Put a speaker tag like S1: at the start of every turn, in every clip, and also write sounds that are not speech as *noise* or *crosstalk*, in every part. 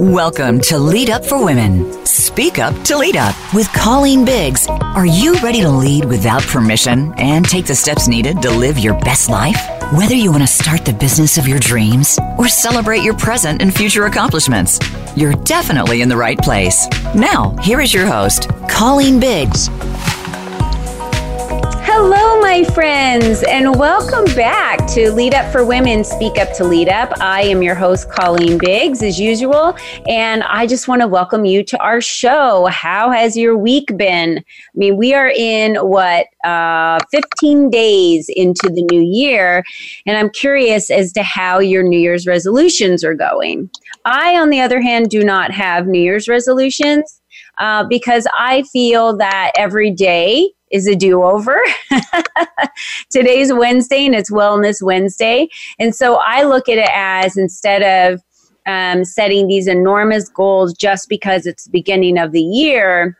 S1: Welcome to Lead Up for Women. Speak Up to Lead Up with Colleen Biggs. Are you ready to lead without permission and take the steps needed to live your best life? Whether you want to start the business of your dreams or celebrate your present and future accomplishments, you're definitely in the right place. Now, here is your host, Colleen Biggs.
S2: Hello, my friends, and welcome back to Lead Up for Women Speak Up to Lead Up. I am your host, Colleen Biggs, as usual, and I just want to welcome you to our show. How has your week been? I mean, we are in what, uh, 15 days into the new year, and I'm curious as to how your New Year's resolutions are going. I, on the other hand, do not have New Year's resolutions. Uh, because I feel that every day is a do over. *laughs* Today's Wednesday and it's Wellness Wednesday. And so I look at it as instead of um, setting these enormous goals just because it's the beginning of the year,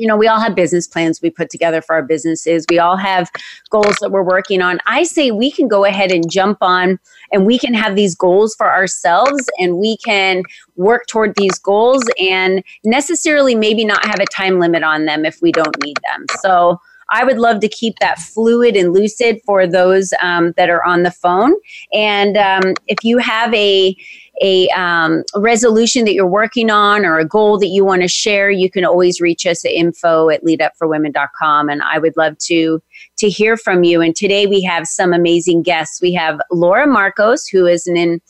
S2: you know, we all have business plans we put together for our businesses. We all have goals that we're working on. I say we can go ahead and jump on and we can have these goals for ourselves and we can work toward these goals and necessarily maybe not have a time limit on them if we don't need them. So, I would love to keep that fluid and lucid for those um, that are on the phone. And um, if you have a a um, resolution that you're working on or a goal that you want to share, you can always reach us at info at leadupforwomen.com. And I would love to to hear from you. And today we have some amazing guests. We have Laura Marcos, who is an in,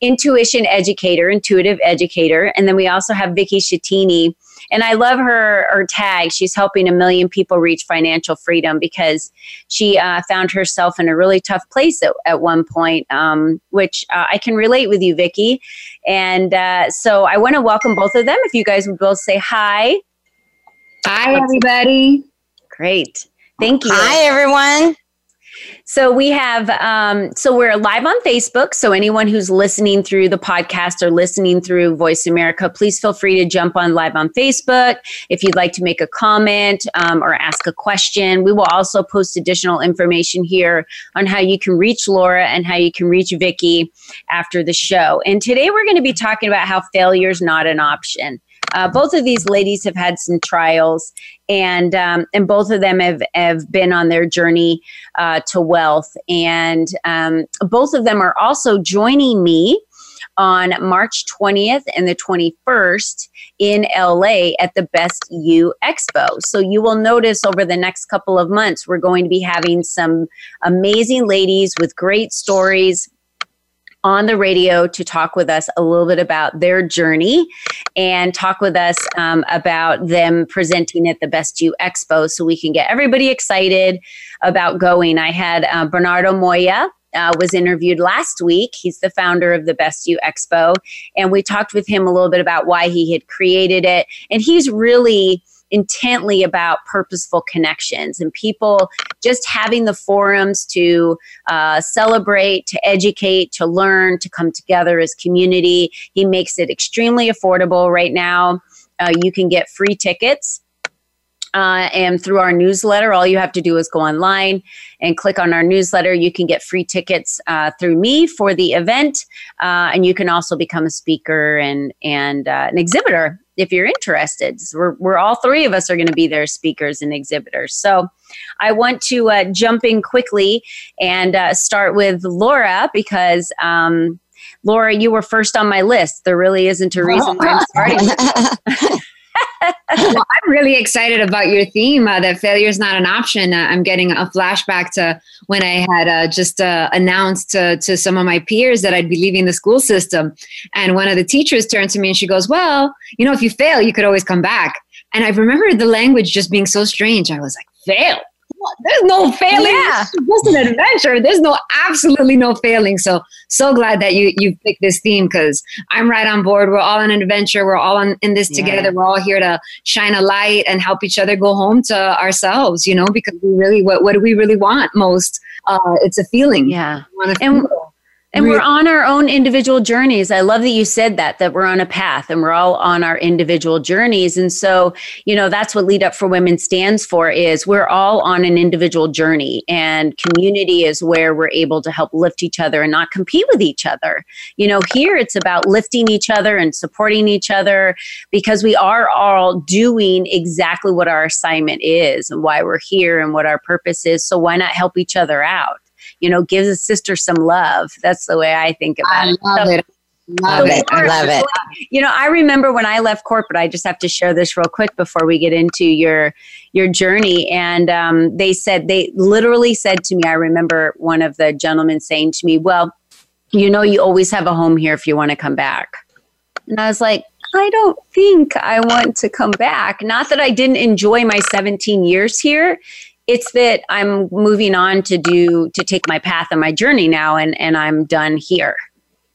S2: intuition educator, intuitive educator. And then we also have Vicky Schettini, and I love her her tag. She's helping a million people reach financial freedom because she uh, found herself in a really tough place at, at one point, um, which uh, I can relate with you, Vicky. And uh, so I want to welcome both of them. If you guys would both say hi.
S3: Hi, everybody.
S2: Great. Thank you.
S4: Hi, everyone.
S2: So we have, um, so we're live on Facebook. So anyone who's listening through the podcast or listening through Voice America, please feel free to jump on live on Facebook. If you'd like to make a comment um, or ask a question, we will also post additional information here on how you can reach Laura and how you can reach Vicky after the show. And today we're going to be talking about how failure is not an option. Uh, both of these ladies have had some trials, and um, and both of them have have been on their journey uh, to wealth, and um, both of them are also joining me on March 20th and the 21st in LA at the Best You Expo. So you will notice over the next couple of months, we're going to be having some amazing ladies with great stories, on the radio to talk with us a little bit about their journey and talk with us um, about them presenting at the Best You Expo so we can get everybody excited about going. I had uh, Bernardo Moya. Uh, was interviewed last week. He's the founder of the Best You Expo. And we talked with him a little bit about why he had created it. And he's really intently about purposeful connections and people just having the forums to uh, celebrate, to educate, to learn, to come together as community. He makes it extremely affordable right now. Uh, you can get free tickets. Uh, and through our newsletter, all you have to do is go online and click on our newsletter. You can get free tickets uh, through me for the event, uh, and you can also become a speaker and and uh, an exhibitor if you're interested. We're, we're all three of us are going to be there speakers and exhibitors. So I want to uh, jump in quickly and uh, start with Laura because. Um, Laura, you were first on my list. There really isn't a reason why I'm starting. *laughs*
S3: well, I'm really excited about your theme uh, that failure is not an option. Uh, I'm getting a flashback to when I had uh, just uh, announced to, to some of my peers that I'd be leaving the school system. And one of the teachers turned to me and she goes, Well, you know, if you fail, you could always come back. And I remember the language just being so strange. I was like, Fail? There's no failing. Yeah. It's just an adventure. There's no absolutely no failing. So so glad that you you picked this theme because I'm right on board. We're all on an adventure. We're all on, in this yeah. together. We're all here to shine a light and help each other go home to ourselves. You know, because we really what what do we really want most? Uh, it's a feeling.
S2: Yeah. And, And we're on our own individual journeys. I love that you said that, that we're on a path and we're all on our individual journeys. And so, you know, that's what Lead Up for Women stands for is we're all on an individual journey and community is where we're able to help lift each other and not compete with each other. You know, here it's about lifting each other and supporting each other because we are all doing exactly what our assignment is and why we're here and what our purpose is. So why not help each other out? You know, gives a sister some love. That's the way I think about I
S3: it. Love
S2: so,
S3: it. Love it. I love it.
S2: You know, I remember when I left corporate. I just have to share this real quick before we get into your your journey. And um, they said they literally said to me. I remember one of the gentlemen saying to me, "Well, you know, you always have a home here if you want to come back." And I was like, I don't think I want to come back. Not that I didn't enjoy my 17 years here it's that I'm moving on to do to take my path and my journey now and and I'm done here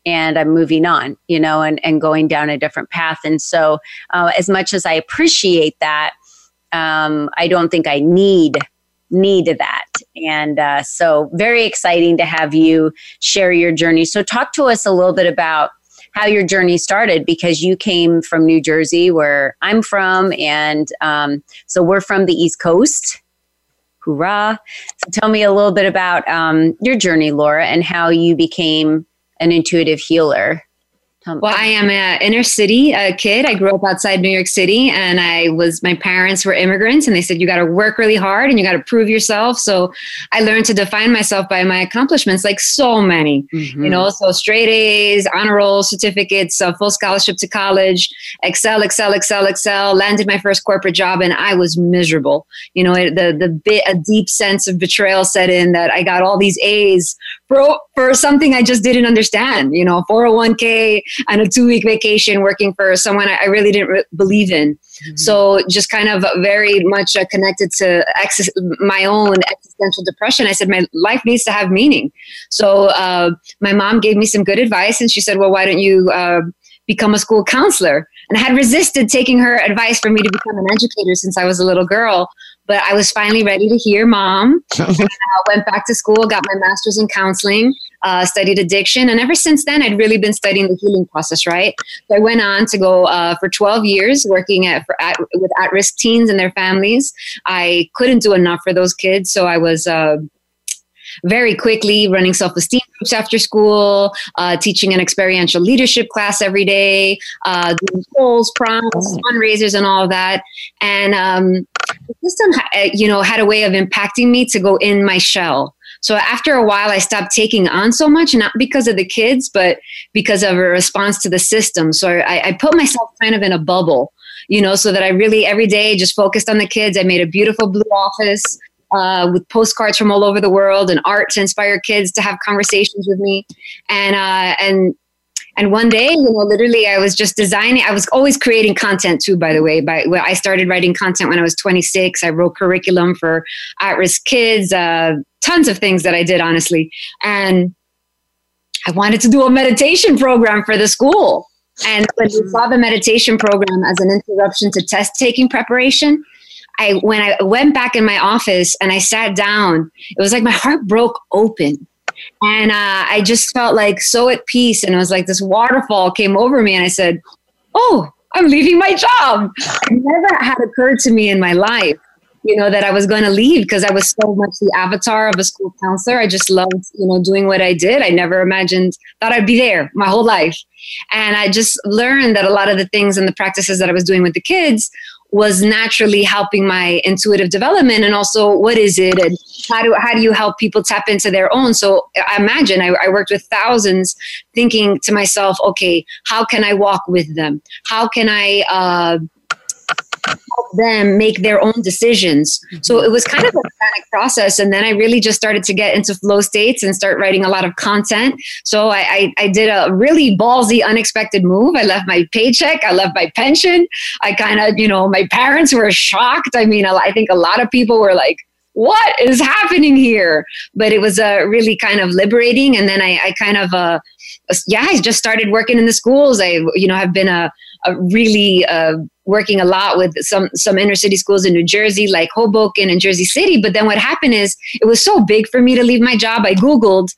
S2: and I'm moving on, you know, and, and going down a different path. And so, uh, as much as I appreciate that, um, I don't think I need need that. And uh, so, very exciting to have you share your journey. So, talk to us a little bit about how your journey started because you came from New Jersey, where I'm from, and um, so we're from the East Coast hoorah. So tell me a little bit about um, your journey, Laura, and how you became an intuitive healer.
S3: Well, I am an inner city uh, kid. I grew up outside New York City, and I was my parents were immigrants, and they said you got to work really hard and you got to prove yourself. So I learned to define myself by my accomplishments, like so many, mm-hmm. you know. So straight A's, honor roll certificates, uh, full scholarship to college, excel, excel, excel, excel. Landed my first corporate job, and I was miserable. You know, the the bit a deep sense of betrayal set in that I got all these A's for for something I just didn't understand. You know, 401k and a two week vacation working for someone I, really didn't re- believe in. Mm-hmm. So just kind of very much uh, connected to ex- my own existential depression. I said my life needs to have meaning. So uh, my mom gave me some good advice, and she said, "Well, why don't you?" Uh, become a school counselor and I had resisted taking her advice for me to become an educator since I was a little girl but I was finally ready to hear mom. *laughs* uh, went back to school, got my master's in counseling, uh, studied addiction. And ever since then, I'd really been studying the healing process, right? So I went on to go uh, for 12 years working at, for at, with at risk teens and their families. I couldn't do enough for those kids. So I was uh, very quickly running self esteem groups after school, uh, teaching an experiential leadership class every day, uh, doing goals, prompts, fundraisers, and all of that. And um, the system, uh, you know, had a way of impacting me to go in my shell. So after a while, I stopped taking on so much, not because of the kids, but because of a response to the system. So I, I put myself kind of in a bubble you know, so that I really every day just focused on the kids. I made a beautiful blue office uh, with postcards from all over the world and art to inspire kids to have conversations with me. And uh, and and one day, you know, literally, I was just designing. I was always creating content too. By the way, by well, I started writing content when I was 26. I wrote curriculum for at-risk kids. Uh, tons of things that I did, honestly, and I wanted to do a meditation program for the school. And when we saw the meditation program as an interruption to test taking preparation, I when I went back in my office and I sat down, it was like my heart broke open. And uh, I just felt like so at peace. And it was like this waterfall came over me. And I said, Oh, I'm leaving my job. It never had occurred to me in my life, you know, that I was going to leave because I was so much the avatar of a school counselor. I just loved, you know, doing what I did. I never imagined that I'd be there my whole life. And I just learned that a lot of the things and the practices that I was doing with the kids was naturally helping my intuitive development and also what is it and how do how do you help people tap into their own? So I imagine I, I worked with thousands thinking to myself okay how can i walk with them? How can i uh, help them make their own decisions. So it was kind of a organic process. And then I really just started to get into flow states and start writing a lot of content. So I, I, I did a really ballsy, unexpected move. I left my paycheck, I left my pension. I kind of, you know, my parents were shocked. I mean, I think a lot of people were like, what is happening here? But it was uh, really kind of liberating. And then I, I kind of, uh, yeah, I just started working in the schools. I, you know, have been a, a really uh, working a lot with some some inner city schools in New Jersey, like Hoboken and Jersey City. But then what happened is it was so big for me to leave my job. I googled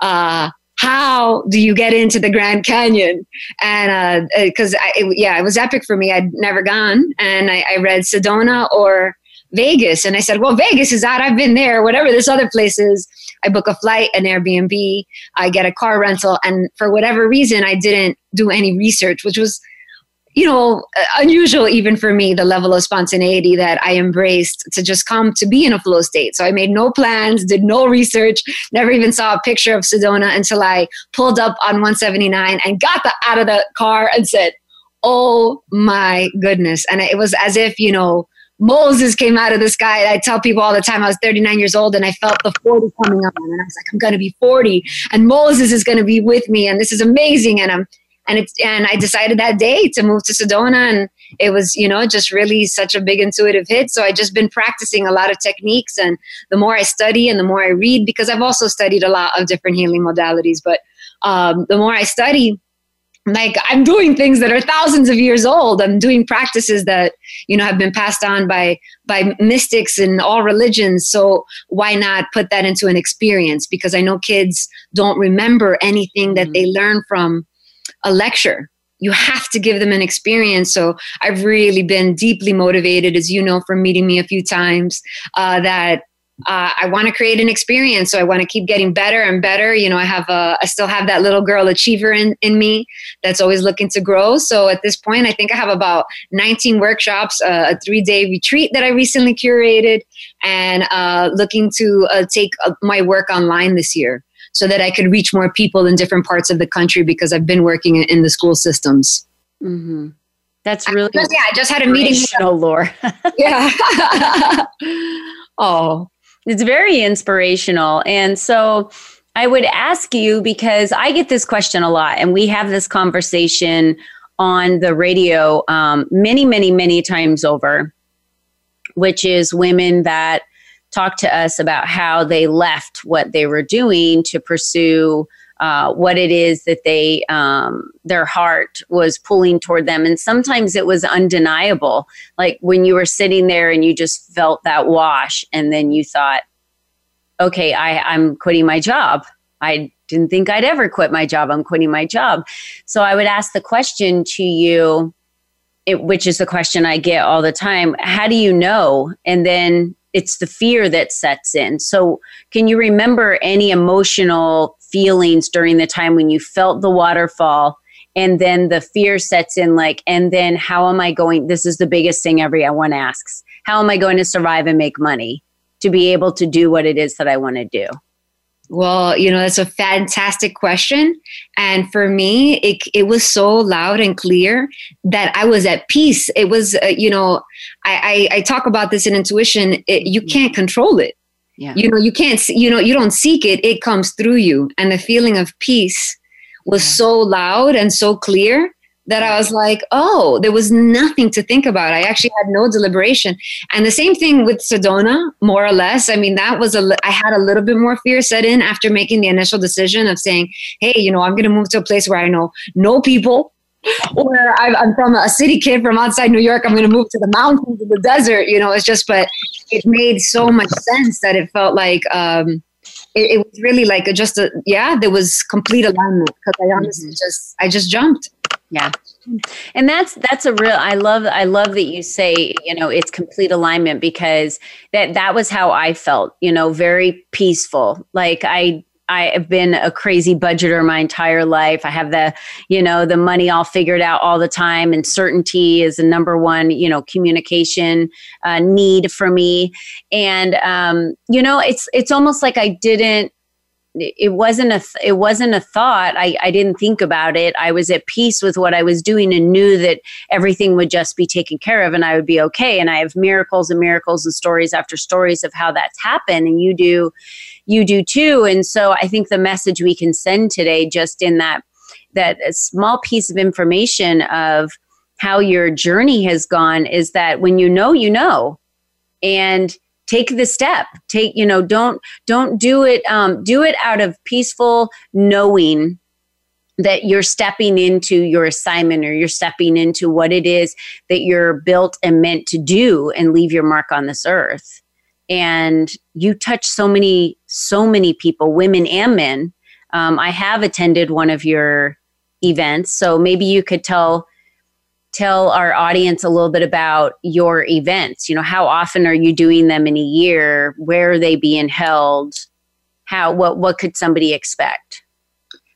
S3: uh, how do you get into the Grand Canyon? And because uh, uh yeah, it was epic for me. I'd never gone, and I, I read Sedona or Vegas, and I said, well, Vegas is out. I've been there. Whatever this other place is, I book a flight, an Airbnb, I get a car rental, and for whatever reason, I didn't do any research, which was you know, uh, unusual even for me, the level of spontaneity that I embraced to just come to be in a flow state. So I made no plans, did no research, never even saw a picture of Sedona until I pulled up on 179 and got the, out of the car and said, Oh my goodness. And it was as if, you know, Moses came out of the sky. I tell people all the time I was 39 years old and I felt the 40 coming on. And I was like, I'm going to be 40 and Moses is going to be with me. And this is amazing. And I'm, and it's and I decided that day to move to Sedona and it was you know just really such a big intuitive hit. So I just been practicing a lot of techniques and the more I study and the more I read because I've also studied a lot of different healing modalities but um, the more I study like I'm doing things that are thousands of years old. I'm doing practices that you know have been passed on by by mystics in all religions. So why not put that into an experience? Because I know kids don't remember anything that mm-hmm. they learn from a lecture you have to give them an experience. So I've really been deeply motivated, as you know, from meeting me a few times, uh, that uh, I want to create an experience. So I want to keep getting better and better. You know, I have a, I still have that little girl achiever in, in me that's always looking to grow. So at this point, I think I have about 19 workshops, uh, a three day retreat that I recently curated, and uh, looking to uh, take uh, my work online this year so that I could reach more people in different parts of the country because I've been working in the school systems.
S2: Mm-hmm. That's really
S3: I, yeah. I just had a meeting.
S2: No, Laura. *laughs*
S3: yeah. *laughs* oh,
S2: it's very inspirational, and so I would ask you because I get this question a lot, and we have this conversation on the radio um, many, many, many times over, which is women that talk to us about how they left what they were doing to pursue uh, what it is that they um, their heart was pulling toward them. And sometimes it was undeniable. Like when you were sitting there and you just felt that wash and then you thought okay I, i'm quitting my job. I didn't think i'd ever quit my job. I'm quitting my job. So i would ask the question to you it, which is the question i get all the time how do you know? And then it's the fear that sets in. So, can you remember any emotional feelings during the time when you felt the waterfall and then the fear sets in like and then how am I going this is the biggest thing everyone asks. How am I going to survive and make money to be able to do what it is that I want to do?
S3: Well, you know, that's a fantastic question. And for me, it, it was so loud and clear that I was at peace. It was, uh, you know, I, I, I, talk about this in intuition. It, you mm-hmm. can't control it. Yeah. You know, you can't, you know, you don't seek it, it comes through you. And the feeling of peace was yeah. so loud and so clear that I was like, oh, there was nothing to think about. I actually had no deliberation. And the same thing with Sedona, more or less. I mean, that was a, I had a little bit more fear set in after making the initial decision of saying, hey, you know, I'm going to move to a place where I know no people. Where I'm from a city kid from outside New York, I'm going to move to the mountains and the desert. You know, it's just, but it made so much sense that it felt like, um, it, it was really like a, just a yeah there was complete alignment because i honestly mm-hmm. just i just jumped
S2: yeah and that's that's a real i love i love that you say you know it's complete alignment because that that was how i felt you know very peaceful like i I have been a crazy budgeter my entire life. I have the, you know, the money all figured out all the time, and certainty is the number one, you know, communication uh, need for me. And um, you know, it's it's almost like I didn't it wasn't a it wasn't a thought. I, I didn't think about it. I was at peace with what i was doing and knew that everything would just be taken care of and i would be okay. And i have miracles and miracles and stories after stories of how that's happened. And you do you do too. And so i think the message we can send today just in that that small piece of information of how your journey has gone is that when you know you know. And take the step. Take you know don't don't do it um, do it out of peaceful knowing that you're stepping into your assignment or you're stepping into what it is that you're built and meant to do and leave your mark on this earth. And you touch so many so many people women and men. Um, I have attended one of your events, so maybe you could tell tell our audience a little bit about your events. You know, how often are you doing them in a year? Where are they being held? How what what could somebody expect?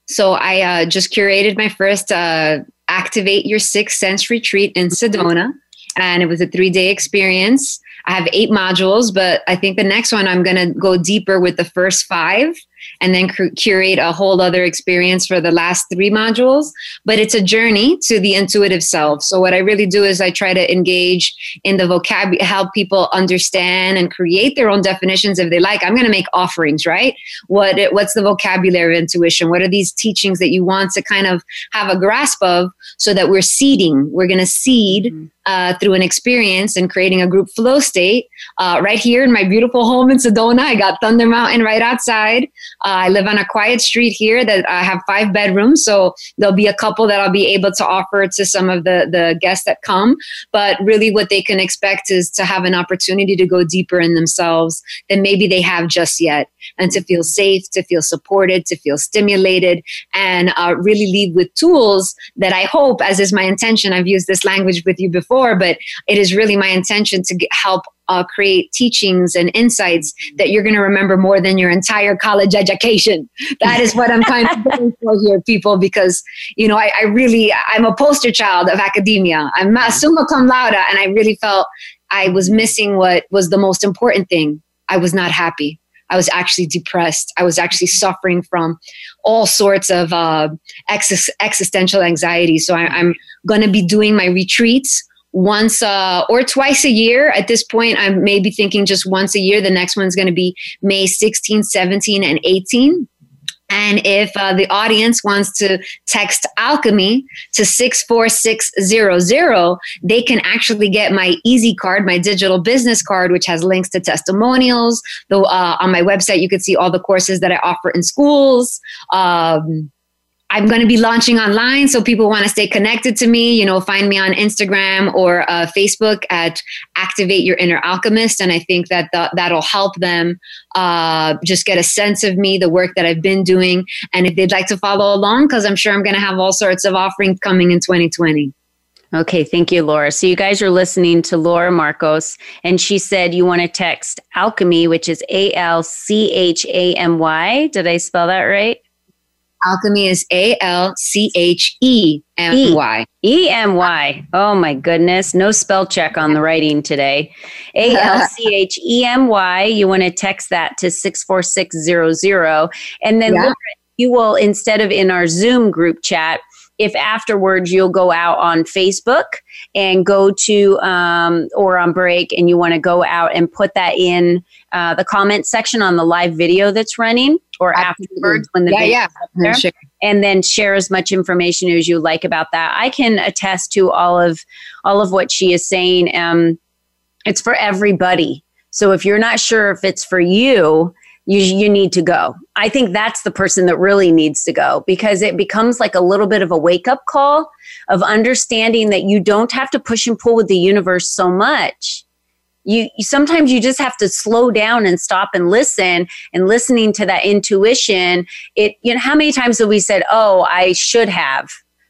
S3: So I uh, just curated my first uh, Activate Your Sixth Sense retreat in Sedona, and it was a three day experience. I have eight modules, but I think the next one I'm going to go deeper with the first five and then cur- curate a whole other experience for the last three modules. But it's a journey to the intuitive self. So what I really do is I try to engage in the vocabulary, help people understand and create their own definitions if they like. I'm going to make offerings, right? What what's the vocabulary of intuition? What are these teachings that you want to kind of have a grasp of so that we're seeding? We're going to seed. Mm-hmm uh, through an experience and creating a group flow state uh, right here in my beautiful home in Sedona. I got Thunder Mountain right outside. Uh, I live on a quiet street here that I have five bedrooms, so there'll be a couple that I'll be able to offer to some of the the guests that come. But really, what they can expect is to have an opportunity to go deeper in themselves than maybe they have just yet, and to feel safe, to feel supported, to feel stimulated, and uh, really leave with tools that I hope, as is my intention. I've used this language with you before but it is really my intention to get, help uh, create teachings and insights that you're going to remember more than your entire college education. That is what I'm kind of *laughs* going for here, people, because, you know, I, I, really, I'm a poster child of academia. I'm a summa cum laude, and I really felt I was missing what was the most important thing. I was not happy. I was actually depressed. I was actually suffering from all sorts of uh, ex- existential anxiety. So I, I'm going to be doing my retreats once uh, or twice a year. At this point, I'm maybe thinking just once a year. The next one's going to be May 16, 17, and 18. And if uh, the audience wants to text alchemy to 64600, they can actually get my easy card, my digital business card, which has links to testimonials. Uh, on my website, you can see all the courses that I offer in schools. Um, I'm going to be launching online, so people want to stay connected to me. You know, find me on Instagram or uh, Facebook at Activate Your Inner Alchemist, and I think that that'll help them uh, just get a sense of me, the work that I've been doing, and if they'd like to follow along, because I'm sure I'm going to have all sorts of offerings coming in 2020.
S2: Okay, thank you, Laura. So you guys are listening to Laura Marcos, and she said you want to text alchemy, which is A L C H A M Y. Did I spell that right?
S3: Alchemy is A L C H E M Y.
S2: E M Y. Oh my goodness. No spell check on the writing today. A L C H E M Y. You want to text that to 64600. And then yeah. you will, instead of in our Zoom group chat, if afterwards you'll go out on Facebook and go to um, or on break and you want to go out and put that in uh, the comment section on the live video that's running or Absolutely. afterwards when the
S3: yeah, yeah.
S2: There, sure. and then share as much information as you like about that. I can attest to all of all of what she is saying. Um, it's for everybody. So if you're not sure if it's for you, you, you need to go. I think that's the person that really needs to go because it becomes like a little bit of a wake up call of understanding that you don't have to push and pull with the universe so much. You, sometimes you just have to slow down and stop and listen and listening to that intuition. It you know how many times have we said, "Oh, I should have."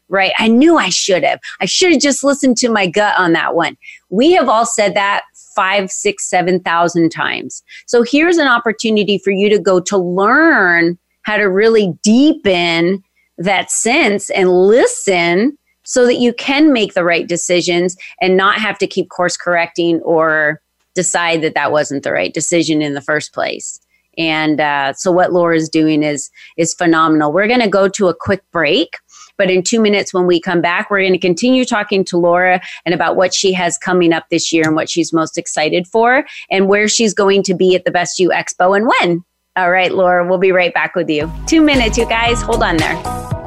S2: Right? I knew I should have. I should have just listened to my gut on that one. We have all said that five, six, seven thousand times. So here's an opportunity for you to go to learn how to really deepen that sense and listen so that you can make the right decisions and not have to keep course correcting or decide that that wasn't the right decision in the first place. And uh, so what Laura's doing is is phenomenal. We're going to go to a quick break. But in two minutes, when we come back, we're going to continue talking to Laura and about what she has coming up this year and what she's most excited for and where she's going to be at the Best You Expo and when. All right, Laura, we'll be right back with you. Two minutes, you guys. Hold on there.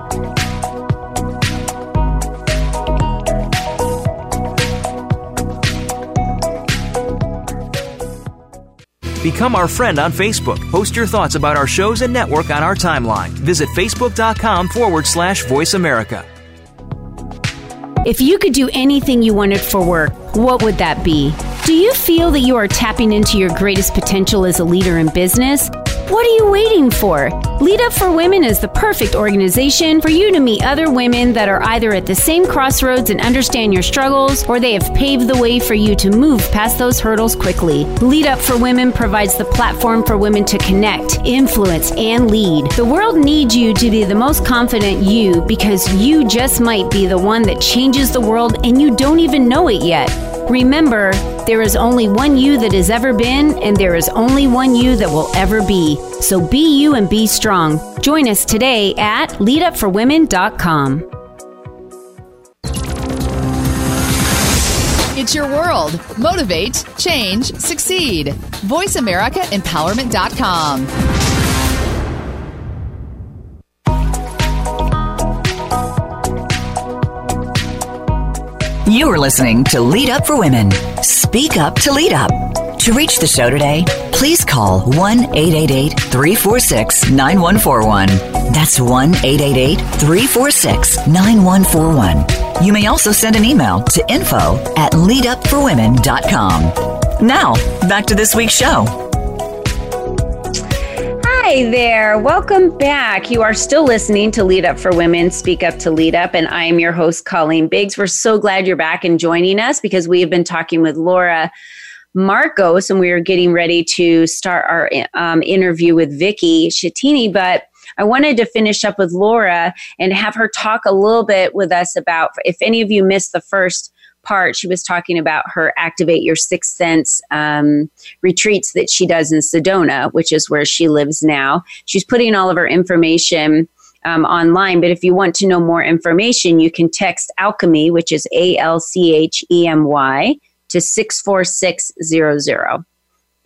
S4: Become our friend on Facebook. Post your thoughts about our shows and network on our timeline. Visit facebook.com forward slash voice America.
S2: If you could do anything you wanted for work, what would that be? Do you feel that you are tapping into your greatest potential as a leader in business?
S5: What are you waiting for? Lead Up for Women is the perfect organization for you to meet other women that are either at the same crossroads and understand your struggles, or they have paved the way for you to move past those hurdles quickly. Lead Up for Women provides the platform for women to connect, influence, and lead. The world needs you to be the most confident you because you just might be the one that changes the world and you don't even know it yet. Remember, there is only one you that has ever been, and there is only one you that will ever be. So be you and be strong. Join us today at leadupforwomen.com.
S6: It's your world. Motivate, change, succeed. VoiceAmericaEmpowerment.com.
S1: You are listening to Lead Up for Women. Speak up to lead up. To reach the show today, please call 1 888 346 9141. That's 1 888 346 9141. You may also send an email to info at leadupforwomen.com. Now, back to this week's show.
S2: Hi there. Welcome back. You are still listening to Lead Up for Women, Speak Up to Lead Up, and I am your host, Colleen Biggs. We're so glad you're back and joining us because we have been talking with Laura Marcos and we are getting ready to start our um, interview with Vicky Schettini. But I wanted to finish up with Laura and have her talk a little bit with us about if any of you missed the first part, she was talking about her Activate Your Sixth Sense um, retreats that she does in Sedona, which is where she lives now. She's putting all of her information. Um, online. But if you want to know more information, you can text Alchemy, which is A L C H E M Y, to 64600.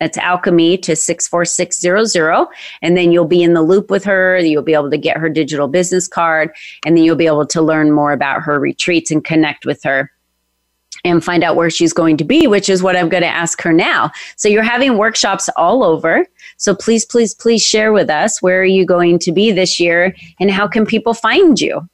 S2: That's Alchemy to 64600. And then you'll be in the loop with her. You'll be able to get her digital business card. And then you'll be able to learn more about her retreats and connect with her and find out where she's going to be, which is what I'm going to ask her now. So you're having workshops all over. So please, please, please share with us where are you going to be this year and how can people find you?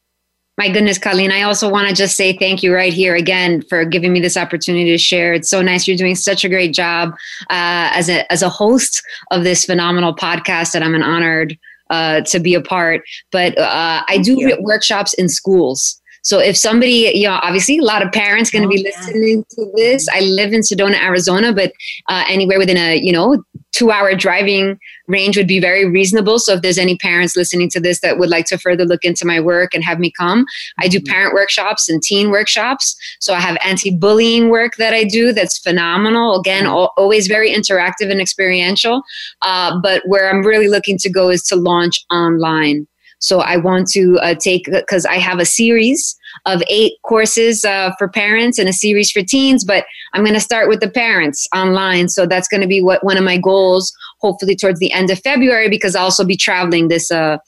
S3: My goodness, Colleen, I also want to just say thank you right here again for giving me this opportunity to share. It's so nice. You're doing such a great job uh, as, a, as a host of this phenomenal podcast, that I'm an honored uh, to be a part. But uh, I do workshops in schools. So if somebody, you know, obviously a lot of parents going to oh, be listening yeah. to this. I live in Sedona, Arizona, but uh, anywhere within a, you know, two hour driving range would be very reasonable. So if there's any parents listening to this that would like to further look into my work and have me come, I do mm-hmm. parent workshops and teen workshops. So I have anti-bullying work that I do that's phenomenal. Again, mm-hmm. always very interactive and experiential. Uh, but where I'm really looking to go is to launch online. So I want to uh, take, because I have a series of eight courses uh, for parents and a series for teens, but I'm going to start with the parents online. So that's going to be what one of my goals, hopefully towards the end of February, because I'll also be traveling this uh,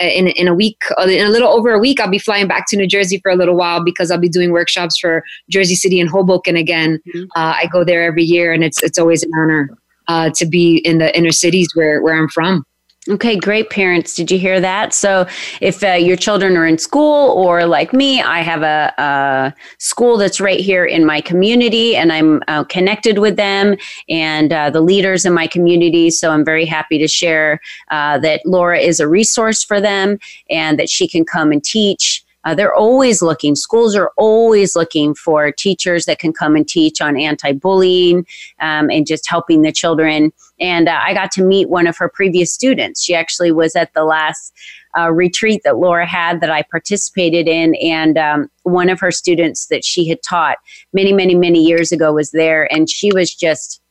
S3: in, in a week, uh, in a little over a week. I'll be flying back to New Jersey for a little while because I'll be doing workshops for Jersey City and Hoboken again. Mm-hmm. Uh, I go there every year, and it's it's always an honor uh, to be in the inner cities where where I'm from.
S2: Okay, great parents. Did you hear that? So, if uh, your children are in school, or like me, I have a, a, school that's right here in my community, and I'm uh, connected with them and uh, the leaders in my community. So, I'm very happy to share uh, that Laura is a resource for them and that she can come and teach. Uh, they're always looking, schools are always looking for teachers that can come and teach on anti bullying um, and just helping the children. And uh, I got to meet one of her previous students. She actually was at the last uh, retreat that Laura had that I participated in. And um, one of her students that she had taught many, many, many years ago was there. And she was just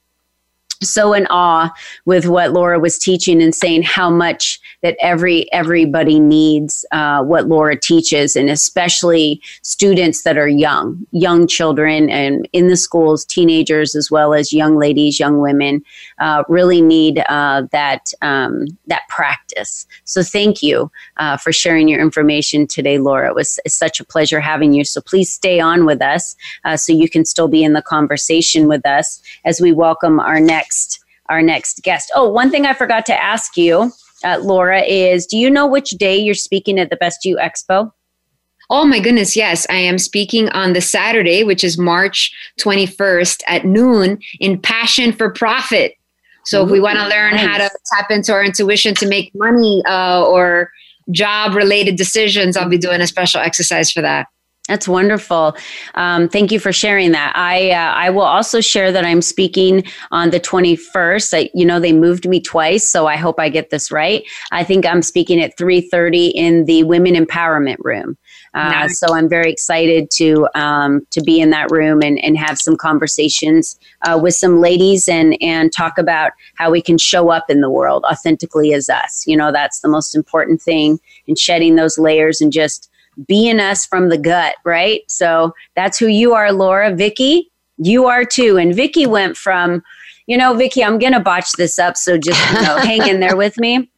S2: so in awe with what Laura was teaching and saying how much that every everybody needs uh, what Laura teaches, and especially students that are young, young children, and in the schools, teenagers as well as young ladies, young women, uh, really need uh, that um, that practice. So thank you uh, for sharing your information today, Laura. It was such a pleasure having you. So please stay on with us uh, so you can still be in the conversation with us as we welcome our next our next guest. Oh, one thing I forgot to ask you uh, Laura, is do you know which day you're speaking at the Best You Expo?
S3: Oh my goodness, yes. I am speaking on the Saturday, which is March 21st at noon in Passion for Profit So if we want to learn nice. how to tap into our intuition to make money uh, or job related decisions, I'll be doing a special exercise for that.
S2: That's wonderful. Um, thank you for sharing that. I uh, I will also share that I'm speaking on the 21st. I, you know, they moved me twice, so I hope I get this right. I think I'm speaking at 3:30 in the Women Empowerment Room. Uh, nice. So I'm very excited to um, to be in that room and, and have some conversations uh, with some ladies and and talk about how we can show up in the world authentically as us. You know, that's the most important thing in shedding those layers and just being us from the gut, right? So that's who you are, Laura. Vicky, you are too. And Vicky went from, you know, Vicky, I'm gonna botch this up, so just you know, hang in there with me.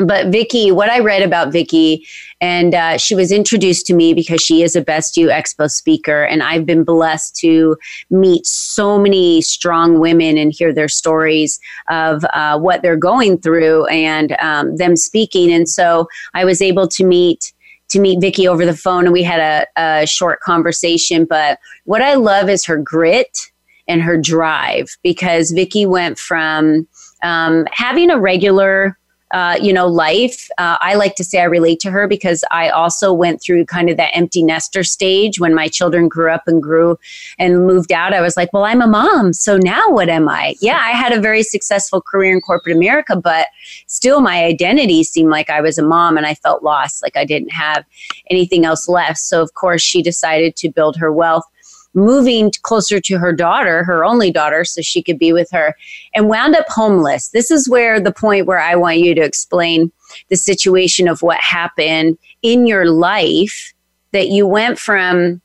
S2: But Vicky, what I read about Vicky, and uh, she was introduced to me because she is a Best You Expo speaker, and I've been blessed to meet so many strong women and hear their stories of uh, what they're going through and um, them speaking. And so I was able to meet to meet Vicky over the phone and we had a, a short conversation. But what I love is her grit and her drive because Vicky went from um, having a regular uh, you know, life. Uh, I like to say I relate to her because I also went through kind of that empty nester stage when my children grew up and grew and moved out. I was like, well, I'm a mom. So now what am I? Yeah, I had a very successful career in corporate America, but still my identity seemed like I was a mom and I felt lost, like I didn't have anything else left. So, of course, she decided to build her wealth moving closer to her daughter, her only daughter, so she could be with her, and wound up homeless. This is where the point where I want you to explain the situation of what happened in your life that you went from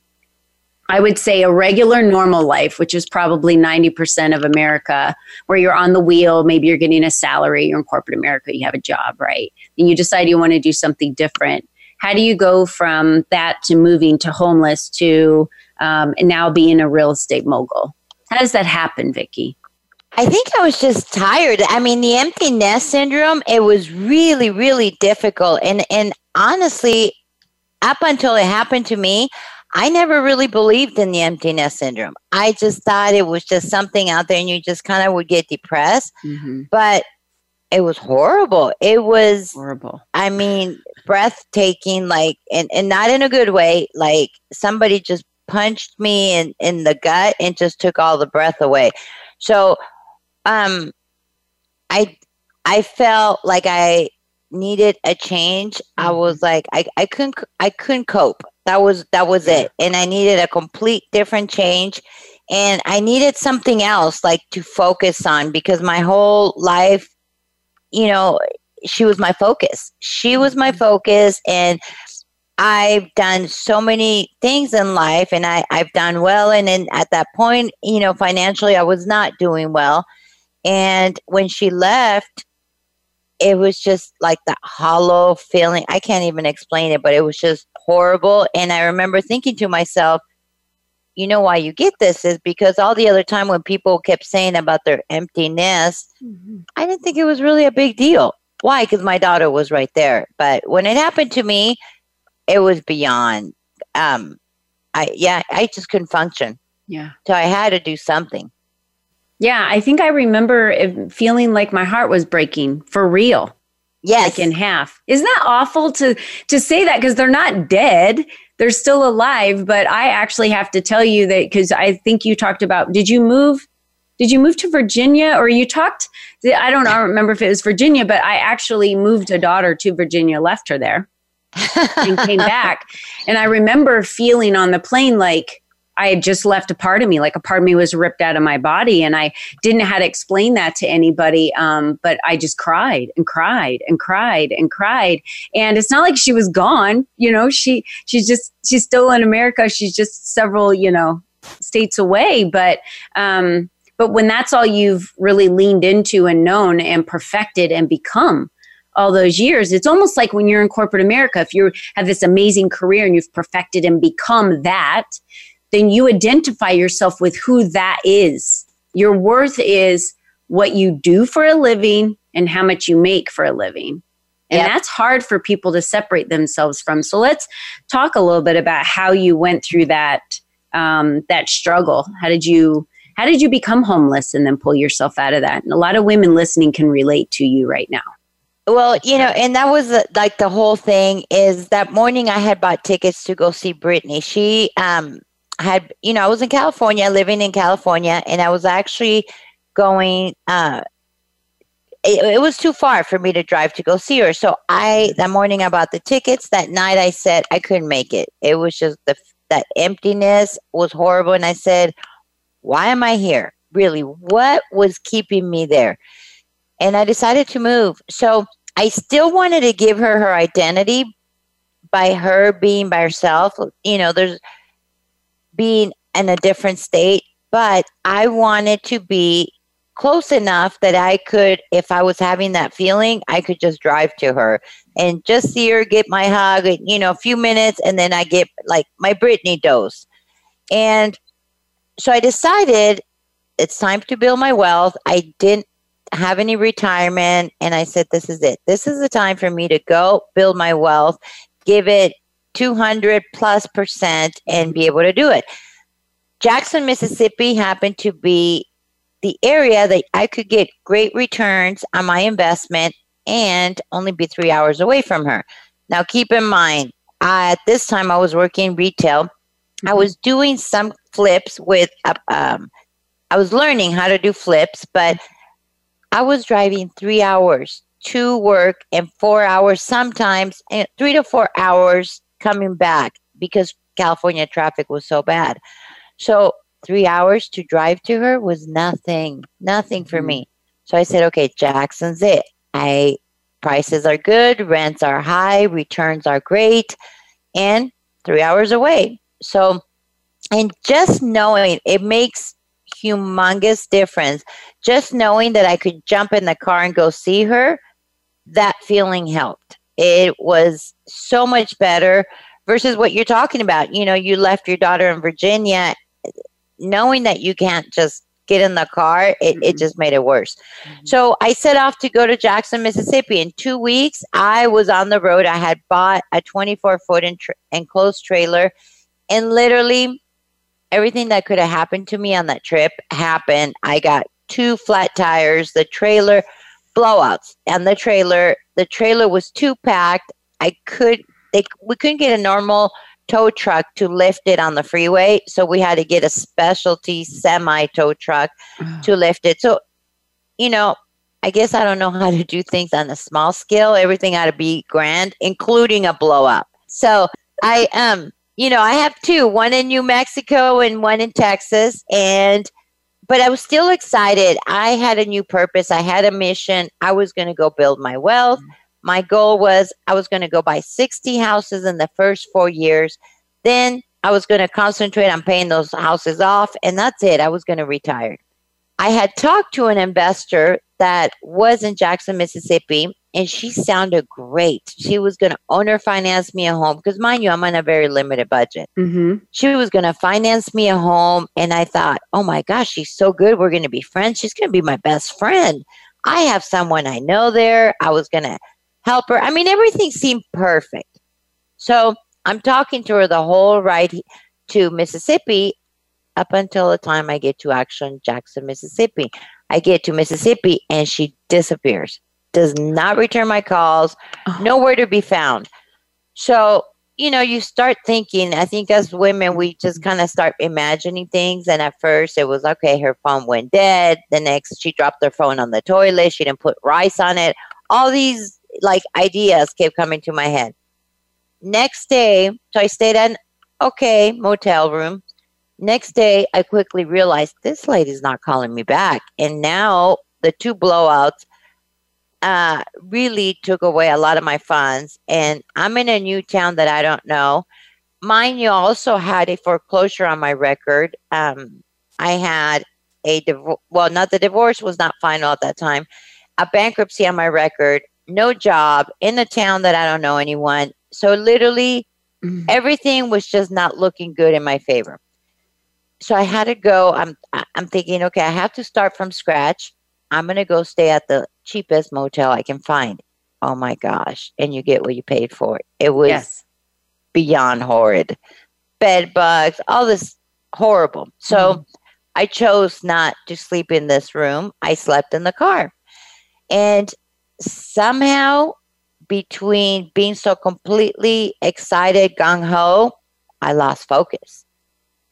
S2: I would say a regular normal life, which is probably 90% of America, where you're on the wheel, maybe you're getting a salary, you're in corporate America, you have a job, right? And you decide you want to do something different. How do you go from that to moving to homeless to um, and now being a real estate mogul. How does that happen, Vicky?
S7: I think I was just tired. I mean, the empty nest syndrome, it was really, really difficult. And and honestly, up until it happened to me, I never really believed in the empty nest syndrome. I just thought it was just something out there and you just kind of would get depressed. Mm-hmm. But it was horrible. It was
S2: horrible.
S7: I mean, breathtaking, like, and, and not in a good way. Like somebody just punched me in, in the gut and just took all the breath away. So um I I felt like I needed a change. I mm-hmm. was like I, I couldn't I couldn't cope. That was that was it. And I needed a complete different change and I needed something else like to focus on because my whole life you know she was my focus. She was my mm-hmm. focus and I've done so many things in life and I, I've done well. And then at that point, you know, financially, I was not doing well. And when she left, it was just like that hollow feeling. I can't even explain it, but it was just horrible. And I remember thinking to myself, you know why you get this is because all the other time when people kept saying about their emptiness, mm-hmm. I didn't think it was really a big deal. Why? Because my daughter was right there. But when it happened to me, it was beyond um i yeah i just couldn't function.
S2: Yeah.
S7: So i had to do something.
S2: Yeah i think i remember feeling like my heart was breaking for real.
S7: Yes.
S2: Like in half. Isn't that awful to to say that because they're not dead. They're still alive but i actually have to tell you that because i think you talked about did you move did you move to virginia? Or you talked i don't know, I don't remember if it was virginia but i actually moved a daughter to virginia left her there and came *laughs* back. And I remember feeling on the plane like I had just left a part of me, like a part of me was ripped out of my body. And I didn't know how to explain that to anybody. Um, but I just cried and cried and cried and cried. And it's not like she was gone, you know, she she's just she's still in America. She's just several, you know, states away. But um, but when that's all you've really leaned into and known and perfected and become, all those years. It's almost like when you're in corporate America, if you have this amazing career and you've perfected and become that, then you identify yourself with who that is. Your worth is what you do for a living and how much you make for a living. And yep. that's hard for people to separate themselves from. So let's talk a little bit about how you went through that um, that struggle. How did you how did you become homeless and then pull yourself out of that? And a lot of women listening can relate to you right now.
S7: Well, you know, and that was like the whole thing is that morning I had bought tickets to go see Britney. She um had, you know, I was in California, living in California, and I was actually going uh it, it was too far for me to drive to go see her. So I that morning I bought the tickets. That night I said I couldn't make it. It was just the that emptiness was horrible and I said, "Why am I here? Really, what was keeping me there?" And I decided to move. So I still wanted to give her her identity by her being by herself. You know, there's being in a different state, but I wanted to be close enough that I could, if I was having that feeling, I could just drive to her and just see her, get my hug, you know, a few minutes, and then I get like my Britney dose. And so I decided it's time to build my wealth. I didn't have any retirement, and I said, This is it. This is the time for me to go build my wealth, give it 200 plus percent, and be able to do it. Jackson, Mississippi happened to be the area that I could get great returns on my investment and only be three hours away from her. Now, keep in mind, at this time I was working retail. I
S2: Mm-hmm.
S7: was doing some flips with, uh, um, I was learning how to do flips, but I was driving three hours to work and four hours, sometimes and three to four hours coming back because California traffic was so bad. So three hours to drive to her was nothing, nothing for
S2: Mhm.
S7: me. So I said, okay, Jackson's it. I prices are good, rents are high, returns are great, and three hours away. So, and just knowing it makes humongous difference. Just knowing that I could jump in the car and go see her, that feeling helped. It was so much better versus what you're talking about. You know, you left your daughter in Virginia, knowing that you can't just get in the car, it, it just made it worse.
S2: Mhm.
S7: So I set off to go to Jackson, Mississippi. In two weeks, I was on the road. I had bought a 24 foot en- enclosed trailer, and literally everything that could have happened to me on that trip happened. I got two flat tires, the trailer blowouts, and the trailer. The trailer was too packed. I could they we couldn't get a normal tow truck to lift it on the freeway, so we had to get a specialty semi tow truck to *sighs* lift it. So, you know, I guess I don't know how to do things on a small scale. Everything ought to be grand, including a blow up. So I um, you know, I have two, one in New Mexico and one in Texas, and but I was still excited. I had a new purpose. I had a mission. I was going to go build my wealth. Mm-hmm. My goal was I was going to go buy 60 houses in the first four years. Then I was going to concentrate on paying those houses off, and that's it. I was going to retire. I had talked to an investor that was in Jackson, Mississippi, and she sounded great. She was going to owner finance me a home because, mind you, I'm on a very limited budget.
S2: Mhm.
S7: She was going to finance me a home, and I thought, oh my gosh, she's so good. We're going to be friends. She's going to be my best friend. I have someone I know there. I was going to help her. I mean, everything seemed perfect. So I'm talking to her the whole ride to Mississippi up until the time I get to Action Jackson, Mississippi. I get to Mississippi and she disappears, does not return my calls,
S2: Oh.
S7: nowhere to be found. So, you know, you start thinking, I think as women, we just kind of start imagining things. And at first it was okay, her phone went dead. The next, she dropped her phone on the toilet. She didn't put rice on it. All these like ideas kept coming to my head. Next day, so I stayed at an okay motel room. Next day, I quickly realized this lady's not calling me back. And now the two blowouts uh, really took away a lot of my funds. And I'm in a new town that I don't know. Mind you, also had a foreclosure on my record. Um, I had a divorce. Well, not the divorce was not final at that time. A bankruptcy on my record. No job in a town that I don't know anyone. So literally,
S2: Mhm.
S7: everything was just not looking good in my favor. So I had to go. I'm I'm thinking, okay, I have to start from scratch. I'm gonna go stay at the cheapest motel I can find. Oh my gosh! And you get what you paid for. It was
S2: Yes.
S7: beyond horrid. Bed bugs, all this horrible. So mm-hmm. I chose not to sleep in this room. I slept in the car. And somehow, between being so completely excited, gung ho, I lost focus.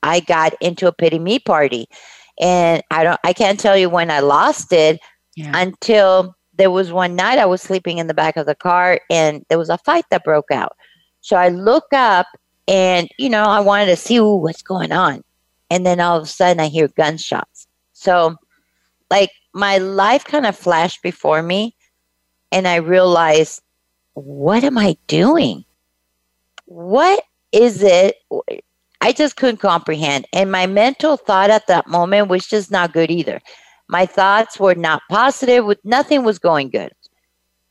S7: I got into a pity me party. And I don't I can't tell you when I lost it yeah. until there was one night I was sleeping in the back of the car and there was a fight that broke out. So I look up and, you know, I wanted to see ooh, what's going on. And then all of a sudden I hear gunshots. So like my life kind of flashed before me and I realized, what am I doing? What is it? I just couldn't comprehend. And my mental thought at that moment was just not good either. My thoughts were not positive, with nothing was going good.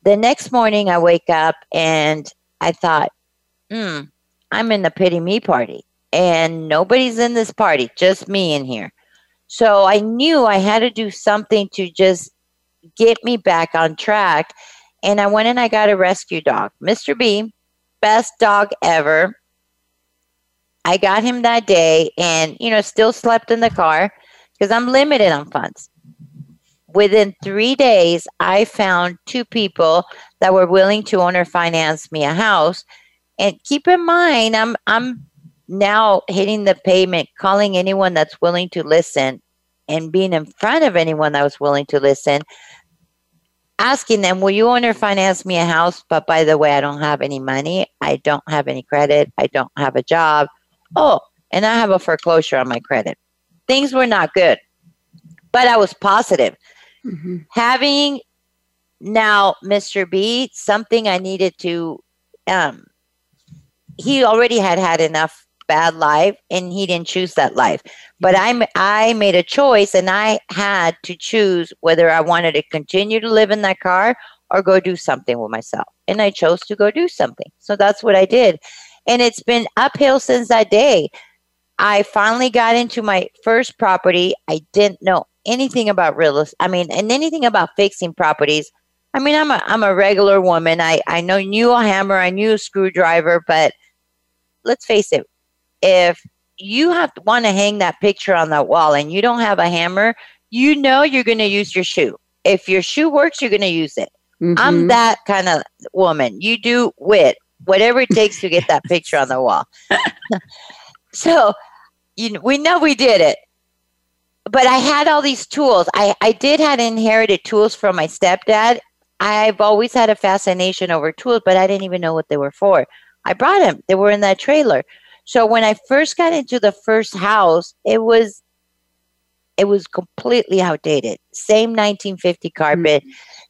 S7: The next morning I wake up and I thought, hmm, I'm in the pity me party. And nobody's in this party, just me in here. So I knew I had to do something to just get me back on track. And I went and I got a rescue dog, Mr. B, best dog ever. I got him that day and, you know, still slept in the car because I'm limited on funds. Within three days, I found two people that were willing to owner finance me a house. And keep in mind, I'm I'm now hitting the pavement, calling anyone that's willing to listen and being in front of anyone that was willing to listen, asking them, Will you owner finance me a house? But by the way, I don't have any money. I don't have any credit. I don't have a job. Oh, and I have a foreclosure on my credit. Things were not good, but I was positive. Mm-hmm. Having now Mr. B, something I needed to, um, he already had had enough bad life and he didn't choose that life but i i made a choice and i had to choose whether i wanted to continue to live in that car or go do something with myself and i chose to go do something so that's what i did and it's been uphill since that day. I finally got into my first property. I didn't know anything about real estate. I mean, and anything about fixing properties. I mean, I'm a I'm a regular woman. I I know knew a hammer, I knew a screwdriver, but let's face it, if you have to want to hang that picture on that wall and you don't have a hammer, you know you're going to use your shoe. If your shoe works, you're going to use it. Mm-hmm. I'm that kind of woman. You do wit whatever it takes to get that picture on the wall. *laughs* so, you know, we know we did it. But I had all these tools. I, I did had inherited tools from my stepdad. I've always had a fascination over tools, but I didn't even know what they were for. I brought them. They were in that trailer. So when I first got into the first house, it was it was completely outdated. Same 1950 carpet. Mm-hmm.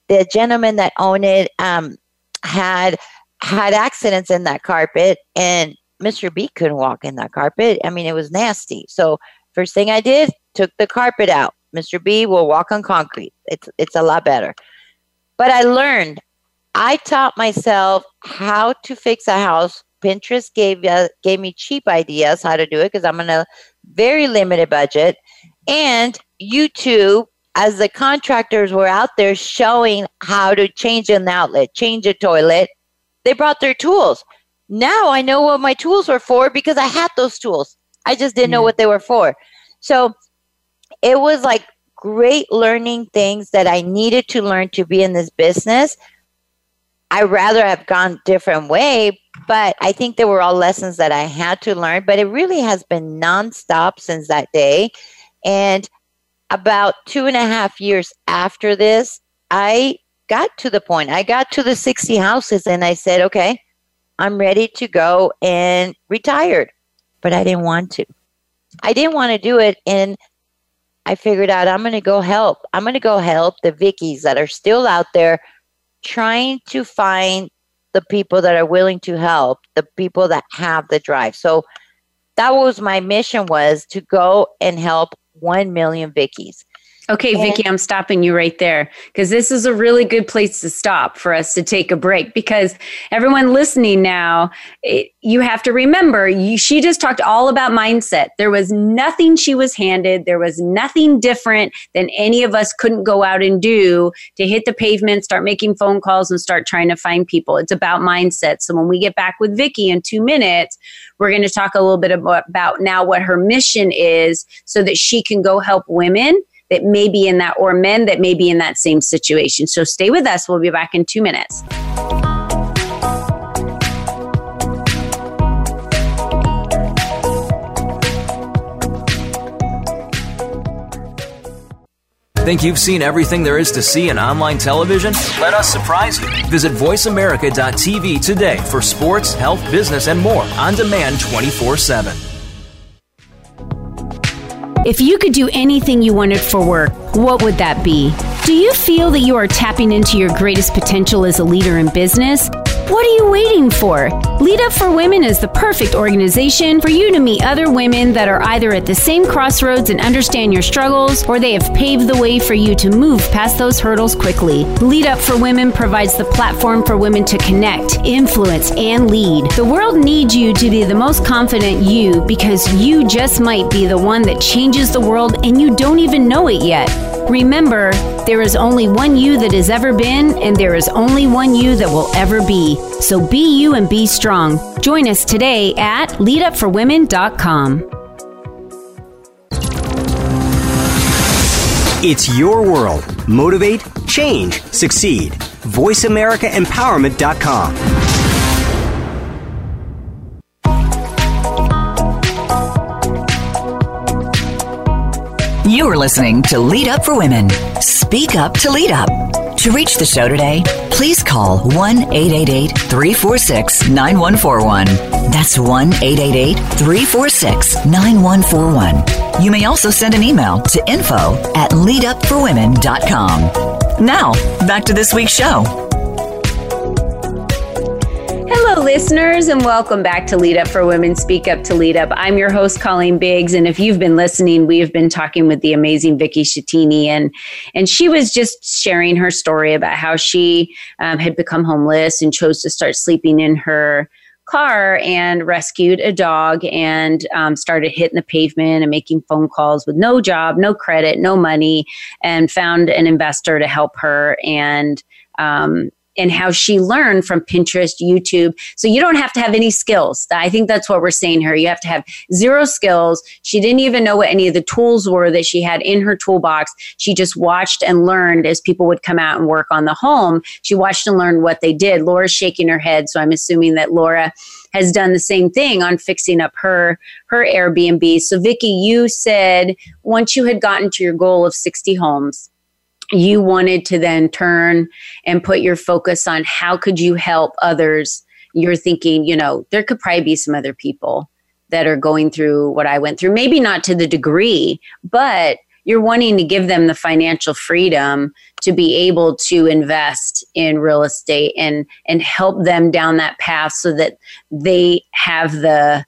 S7: The gentleman that owned it um, had had accidents in that carpet and Mr. B couldn't walk in that carpet. I mean, it was nasty. So first thing I did, took the carpet out. Mr. B will walk on concrete. It's it's a lot better. But I learned. I taught myself how to fix a house. Pinterest gave uh, gave me cheap ideas how to do it because I'm on a very limited budget, and YouTube as the contractors were out there showing how to change an outlet, change a toilet, they brought their tools. Now I know what my tools were for because I had those tools. I just didn't yeah. know what they were for. So it was like great learning things that I needed to learn to be in this business. I rather have gone different way, but I think there were all lessons that I had to learn. But it really has been nonstop since that day. And about two and a half years after this, I got to the point. I got to the 60 houses and I said, okay, I'm ready to go and retired. But I didn't want to. I didn't want to do it. And I figured out I'm going to go help. I'm going to go help the Vickies that are still out there trying to find the people that are willing to help, the people that have the drive. So that was my mission was to go and help 1 million Vickies.
S2: Okay, Vicky, I'm stopping you right there because this is a really good place to stop for us to take a break because everyone listening now, it, you have to remember you, she just talked all about mindset. There was nothing she was handed, there was nothing different than any of us couldn't go out and do to hit the pavement, start making phone calls, and start trying to find people. It's about mindset. So when we get back with Vicky in two minutes, we're going to talk a little bit about, about now what her mission is so that she can go help women that may be in that, or men that may be in that same situation. So stay with us. We'll be back in two minutes.
S4: Think you've seen everything there is to see in online television? Let us surprise you. Visit VoiceAmerica.tv today for sports, health, business, and more on demand 24 7.
S5: If you could do anything you wanted for work, what would that be? Do you feel that you are tapping into your greatest potential as a leader in business? What are you waiting for? Lead Up for Women is the perfect organization for you to meet other women that are either at the same crossroads and understand your struggles, or they have paved the way for you to move past those hurdles quickly. Lead Up for Women provides the platform for women to connect, influence, and lead. The world needs you to be the most confident you because you just might be the one that changes the world and you don't even know it yet. Remember, there is only one you that has ever been, and there is only one you that will ever be. So be you and be strong. Join us today at leadupforwomen.com.
S8: It's your world. Motivate, change, succeed. VoiceAmericaEmpowerment.com.
S1: You're listening to Lead Up for Women. Speak up to lead up. To reach the show today, please call 1 888 346 9141. That's 1 888 346 9141. You may also send an email to info at leadupforwomen.com. Now, back to this week's show.
S2: Hello, listeners, and welcome back to Lead Up for Women Speak Up to Lead Up. I'm your host, Colleen Biggs, and if you've been listening, we have been talking with the amazing Vicky Schettini, and and she was just sharing her story about how she um, had become homeless and chose to start sleeping in her car and rescued a dog and um, started hitting the pavement and making phone calls with no job, no credit, no money, and found an investor to help her and um, and how she learned from Pinterest, YouTube. So you don't have to have any skills. I think that's what we're saying here. You have to have zero skills. She didn't even know what any of the tools were that she had in her toolbox. She just watched and learned as people would come out and work on the home. She watched and learned what they did. Laura's shaking her head, so I'm assuming that Laura has done the same thing on fixing up her her Airbnb. So Vicky, you said once you had gotten to your goal of 60 homes, you wanted to then turn and put your focus on how could you help others you're thinking you know there could probably be some other people that are going through what i went through. Maybe not to the degree but you're wanting to give them the financial freedom to be able to invest in real estate and and help them down that path so that they have the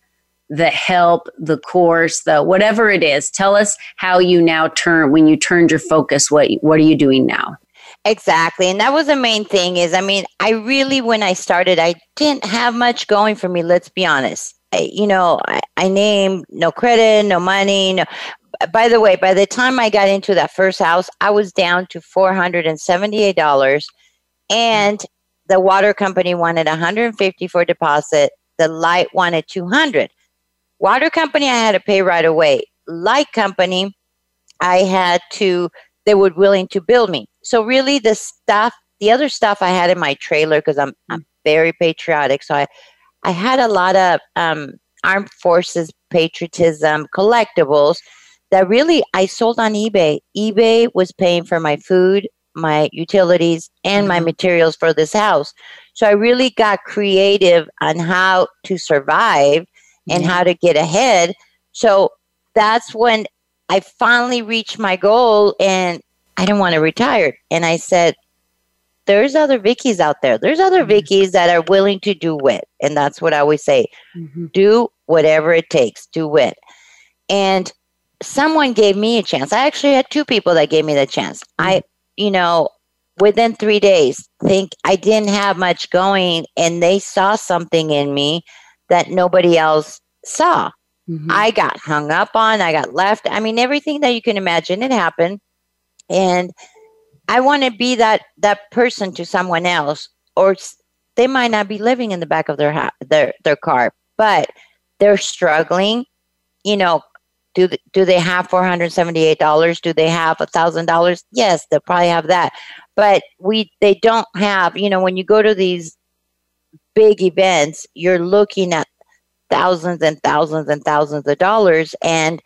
S2: the help, the course, the whatever it is. Tell us how you now turn when you turned your focus. What what are you doing now?
S7: Exactly. And that was the main thing is I mean, I really when I started, I didn't have much going for me, let's be honest. I, you know, I, I named no credit, no money, no by the way, by the time I got into that first house, I was down to $478 and the water company wanted 150 for deposit, the light wanted 200. Water company, I had to pay right away. Light company, I had to, they were willing to build me. So really the stuff, the other stuff I had in my trailer, because I'm, I'm very patriotic. So I, I had a lot of um, armed forces patriotism collectibles that really I sold on eBay. eBay was paying for my food, my utilities, and my mm-hmm. materials for this house. So I really got creative on how to survive and how to get ahead. So that's when I finally reached my goal and I didn't want to retire. And I said, there's other Vickies out there. There's other mm-hmm. Vickies that are willing to do it. And that's what I always say. Mm-hmm. Do whatever it takes. Do it. And someone gave me a chance. I actually had two people that gave me the chance. I, you know, within three days, think I didn't have much going, and they saw something in me that nobody else saw.
S2: Mhm.
S7: I got hung up on, I got left. I mean, everything that you can imagine, it happened. And I want to be that that person to someone else, or they might not be living in the back of their ha- their their car, but they're struggling. You know, do th- do they have four hundred seventy eight dollars? Do they have a thousand dollars? Yes, they'll probably have that, but we they don't have. You know, when you go to these big events, you're looking at thousands and thousands and thousands of dollars, and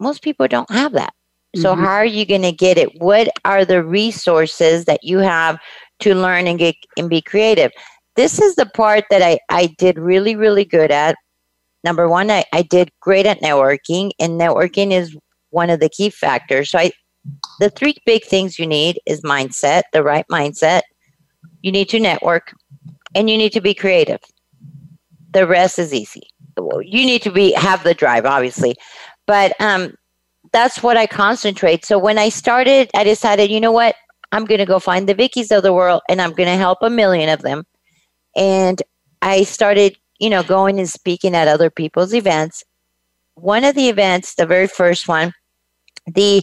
S7: most people don't have that. So
S2: Mhm.
S7: how are you going to get it? What are the resources that you have to learn and get and be creative? This is the part that I, I did really, really good at. Number one, I, I did great at networking, and networking is one of the key factors. So I the three big things you need is mindset, the right mindset. You need to network and you need to be creative. The rest is easy. You need to be have the drive, obviously. But um that's what I concentrate. So when I started, I decided, you know what? I'm going to go find the Vickies of the world and I'm going to help a million of them. And I started, you know, going and speaking at other people's events. One of the events, the very first one, the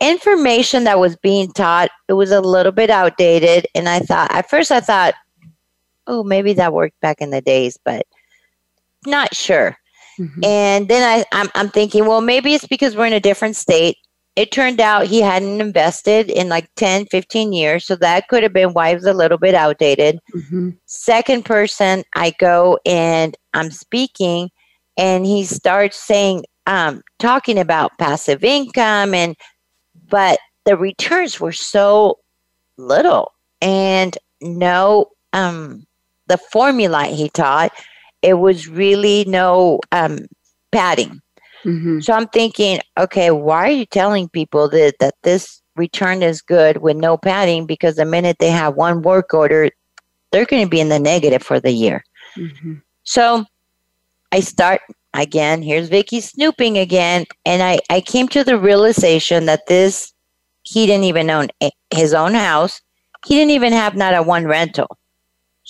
S7: information that was being taught, it was a little bit outdated. And I thought, at first, I thought, oh, maybe that worked back in the days, but not sure.
S2: Mhm.
S7: And then I, I'm, I'm thinking, well, maybe it's because we're in a different state. It turned out he hadn't invested in like 10, 15 years. So that could have been why it was a little bit outdated.
S2: Mhm.
S7: Second person, I go and I'm speaking, and he starts saying, um, talking about passive income, and but the returns were so little, and no, um, the formula he taught, it was really no um, padding.
S2: Mhm.
S7: So I'm thinking, okay, why are you telling people that, that this return is good with no padding? Because the minute they have one work order, they're going to be in the negative for the year.
S2: Mhm.
S7: So I start again. Here's Vicky snooping again. And I, I came to the realization that this, he didn't even own his own house. He didn't even have not a one rental.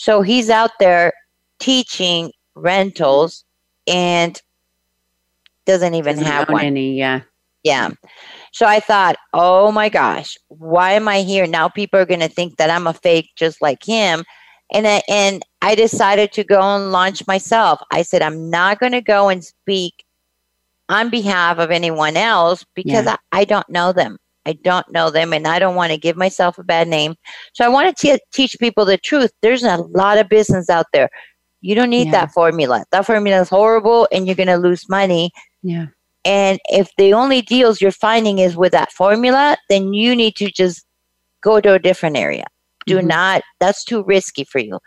S7: So he's out there teaching rentals and doesn't even
S2: Doesn't
S7: have one.
S2: any, yeah.
S7: Yeah. So I thought, oh my gosh, why am I here? Now people are going to think that I'm a fake just like him. And I, and I decided to go and launch myself. I said, I'm not going to go and speak on behalf of anyone else because
S2: Yeah.
S7: I, I don't know them. I don't know them and I don't want to give myself a bad name. So I want to te- teach people the truth. There's a lot of business out there. You don't need
S2: Yeah.
S7: that formula. That formula is horrible and you're going to lose money.
S2: Yeah.
S7: And if the only deals you're finding is with that formula, then you need to just go to a different area. Do
S2: Mhm.
S7: not, that's too risky for you.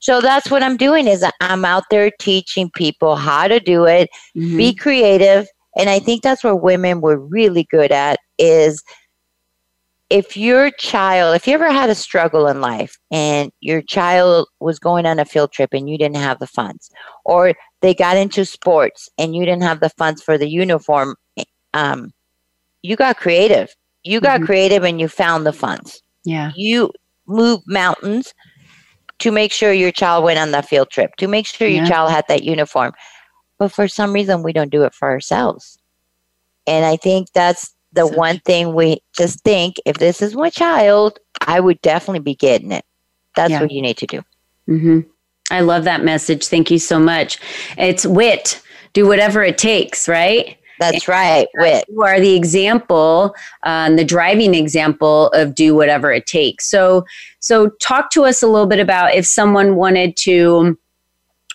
S7: So that's what I'm doing is I'm out there teaching people how to do it,
S2: Mhm.
S7: be creative. And I think that's where women were really good at is if your child, if you ever had a struggle in life and your child was going on a field trip and you didn't have the funds, or they got into sports and you didn't have the funds for the uniform, um, you got creative. You got
S2: Mhm.
S7: creative and you found the funds.
S2: yeah.
S7: You moved mountains to make sure your child went on that field trip, to make sure your child had that uniform. But for some reason, we don't do it for ourselves. And I think that's the
S2: So
S7: one thing we just think if this is my child, I would definitely be getting it. That's
S2: Yeah.
S7: what you need to do.
S2: hmm I love that message. Thank you so much. It's wit. Do whatever it takes, right?
S7: That's right. Wit.
S2: You are the example, um, the driving example of do whatever it takes. So, so talk to us a little bit about if someone wanted to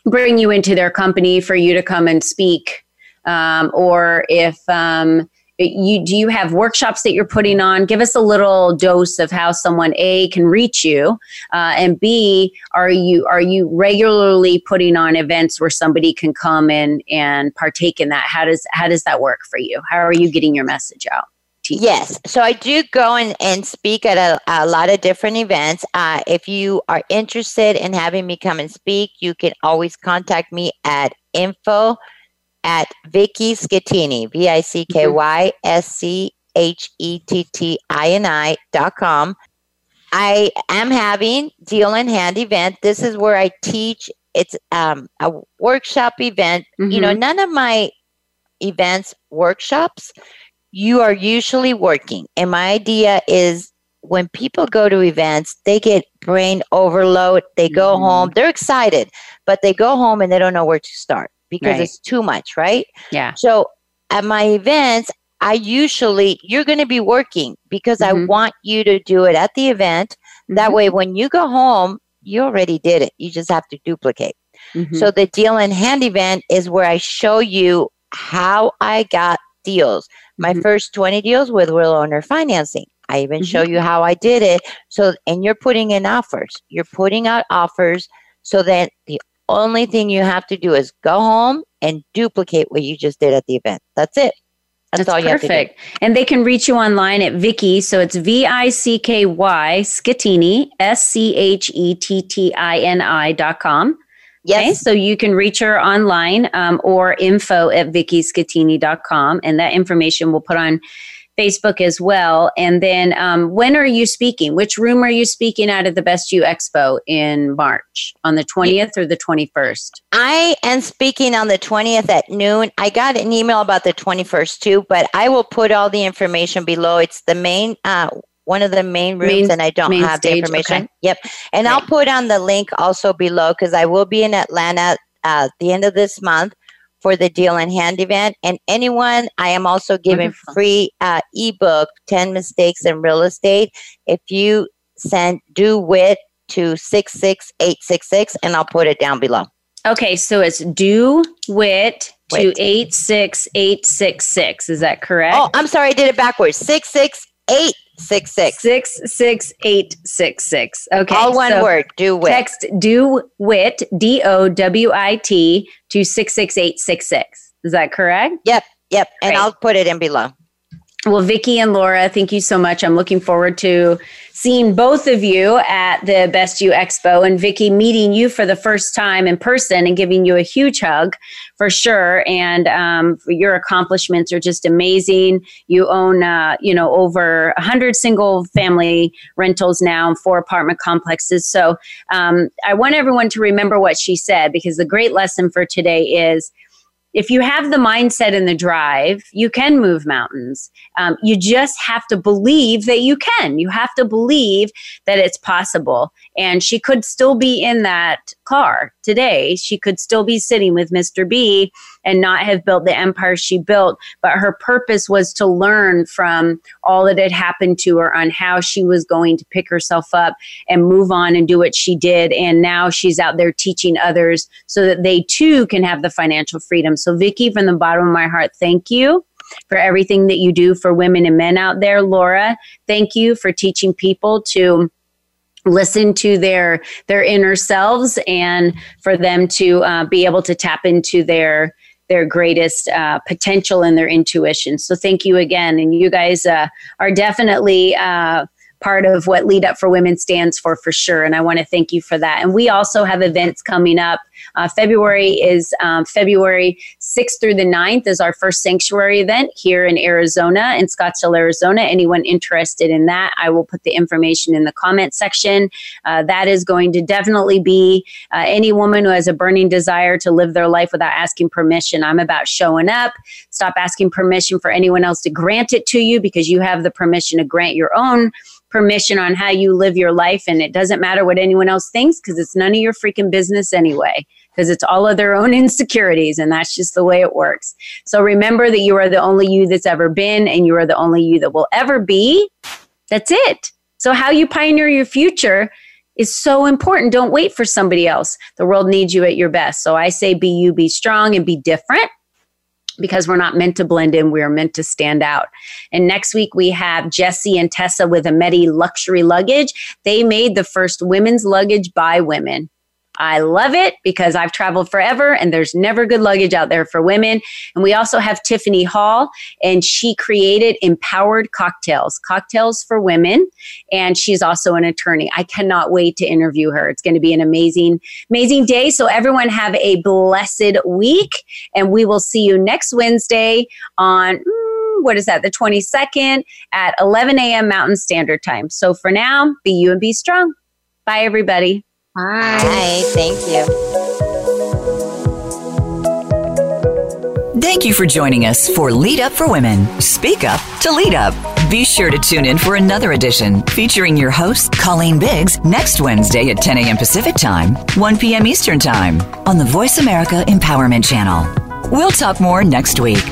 S2: bring you into their company for you to come and speak, um, or if um, you do you have workshops that you're putting on? Give us a little dose of how someone a can reach you, uh, and b are you are you regularly putting on events where somebody can come in and partake in that? How does how does that work for you? How are you getting your message out?
S7: Yes. So I do go and, and speak at a, a lot of different events. Uh, if you are interested in having me come and speak, you can always contact me at info at Vicky Schettini, V I C K Y S C H E T T I N I dot com. I am having deal in hand event. This is where I teach. It's um, a workshop event. You know, none of my events workshops. You are usually working, and my idea is when people go to events, they get brain overload. They go
S2: Mhm.
S7: home, they're excited, but they go home and they don't know where to start because
S2: Right.
S7: it's too much, right?
S2: Yeah.
S7: So at my events, I usually, you're going to be working because I
S2: Mhm.
S7: want you to do it at the event. That way, when you go home, you already did it. You just have to duplicate.
S2: Mhm.
S7: So the deal in hand event is where I show you how I got deals. My
S2: Mhm.
S7: first 20 deals with real owner financing. I even show you how I did it. So, and you're putting in offers. You're putting out offers so that the only thing you have to do is go home and duplicate what you just did at the event. That's it. That's, all you have to do.
S2: perfect. And they can reach you online at Vicky. So it's V I C K Y Schettini, S C H E T T I N I dot com. Okay,
S7: Yes.
S2: so you can reach her online um, or info at vickyschettini.com. And that information we'll put on Facebook as well. And then um, when are you speaking? Which room are you speaking at at the Best You Expo in March? On the 20th or the 21st?
S7: I am speaking on the 20th at noon. I got an email about the 21st too, but I will put all the information below. It's the main, uh, one of the main rooms,
S2: Main-
S7: and I don't have
S2: stage,
S7: the information.
S2: okay.
S7: Yep. And I'll put on the link also below because I will be in Atlanta uh, at the end of this month for the deal in hand event. And anyone, I am also giving
S2: Wonderful.
S7: free uh, ebook, 10 mistakes in real estate. If you send do wit to 66866 and I'll put it down below.
S2: Okay, so it's do wit to 86866. Is that correct?
S7: Oh, I'm sorry, I did it backwards. Six six eight six six.
S2: 66866. Okay.
S7: All one
S2: so
S7: word. Do wit.
S2: Text do wit, D O W I T, to 66866. Is that correct?
S7: Yep, yep. And I'll put it in below.
S2: Well, Vicky and Laura, thank you so much. I'm looking forward to seeing both of you at the Best You Expo and Vicky meeting you for the first time in person and giving you a huge hug for sure. And um, your accomplishments are just amazing. You own, uh, you know, over 100 single family rentals now and four apartment complexes. So um, I want everyone to remember what she said because the great lesson for today is if you have the mindset and the drive, you can move mountains. Um, you just have to believe that you can. You have to believe that it's possible. And she could still be in that car today. She could still be sitting with Mr. B and not have built the empire she built. But her purpose was to learn from all that had happened to her on how she was going to pick herself up and move on and do what she did. And now she's out there teaching others so that they too can have the financial freedom. So, Vicky, from the bottom of my heart, thank you for everything that you do for women and men out there. Laura, thank you for teaching people to listen to their their inner selves and for them to uh, be able to tap into their their greatest uh, potential and their intuition. So thank you again, and you guys uh, are definitely. Uh, part of what lead up for women stands for for sure and i want to thank you for that. And we also have events coming up. Uh, february is um, february 6th through the 9th is our first sanctuary event here in arizona in scottsdale arizona. Anyone interested in that i will put the information in the comment section. Uh, that is going to definitely be uh, any woman who has a burning desire to live their life without asking permission. I'm about showing up. Stop asking permission for anyone else to grant it to you because you have the permission to grant your own permission on how you live your life and it doesn't matter what anyone else thinks because it's none of your freaking business anyway because it's all of their own *laughs* insecurities and that's just the way it works. So remember that you are the only you that's ever been and you are the only you that will ever be. That's it. So how you pioneer your future is so important. Don't wait for somebody else. The world needs you at your best. So i say be you be strong and be different because we're not meant to blend in, we are meant to stand out. And next week we have Jesse and Tessa with Ameti Luxury Luggage. They made the first women's luggage by women. I love it because I've traveled forever and there's never good luggage out there for women. And we also have Tiffany Hall, and she created Empowered Cocktails, cocktails for women. And she's also an attorney. I cannot wait to interview her. It's going to be an amazing, amazing day. So, everyone, have a blessed week. And we will see you next Wednesday on. Mm, what is that? The 22nd at 11 a.m. Mountain Standard Time. So for now, be you and be strong. Bye, everybody.
S3: Bye.
S7: Hi, thank you.
S1: Thank you for joining us for Lead Up for Women. Speak up to lead up. Be sure to tune in for another edition featuring your host, Colleen Biggs, next Wednesday at 10 a.m. Pacific Time, 1 p.m. Eastern Time on the Voice America Empowerment Channel. We'll talk more next week.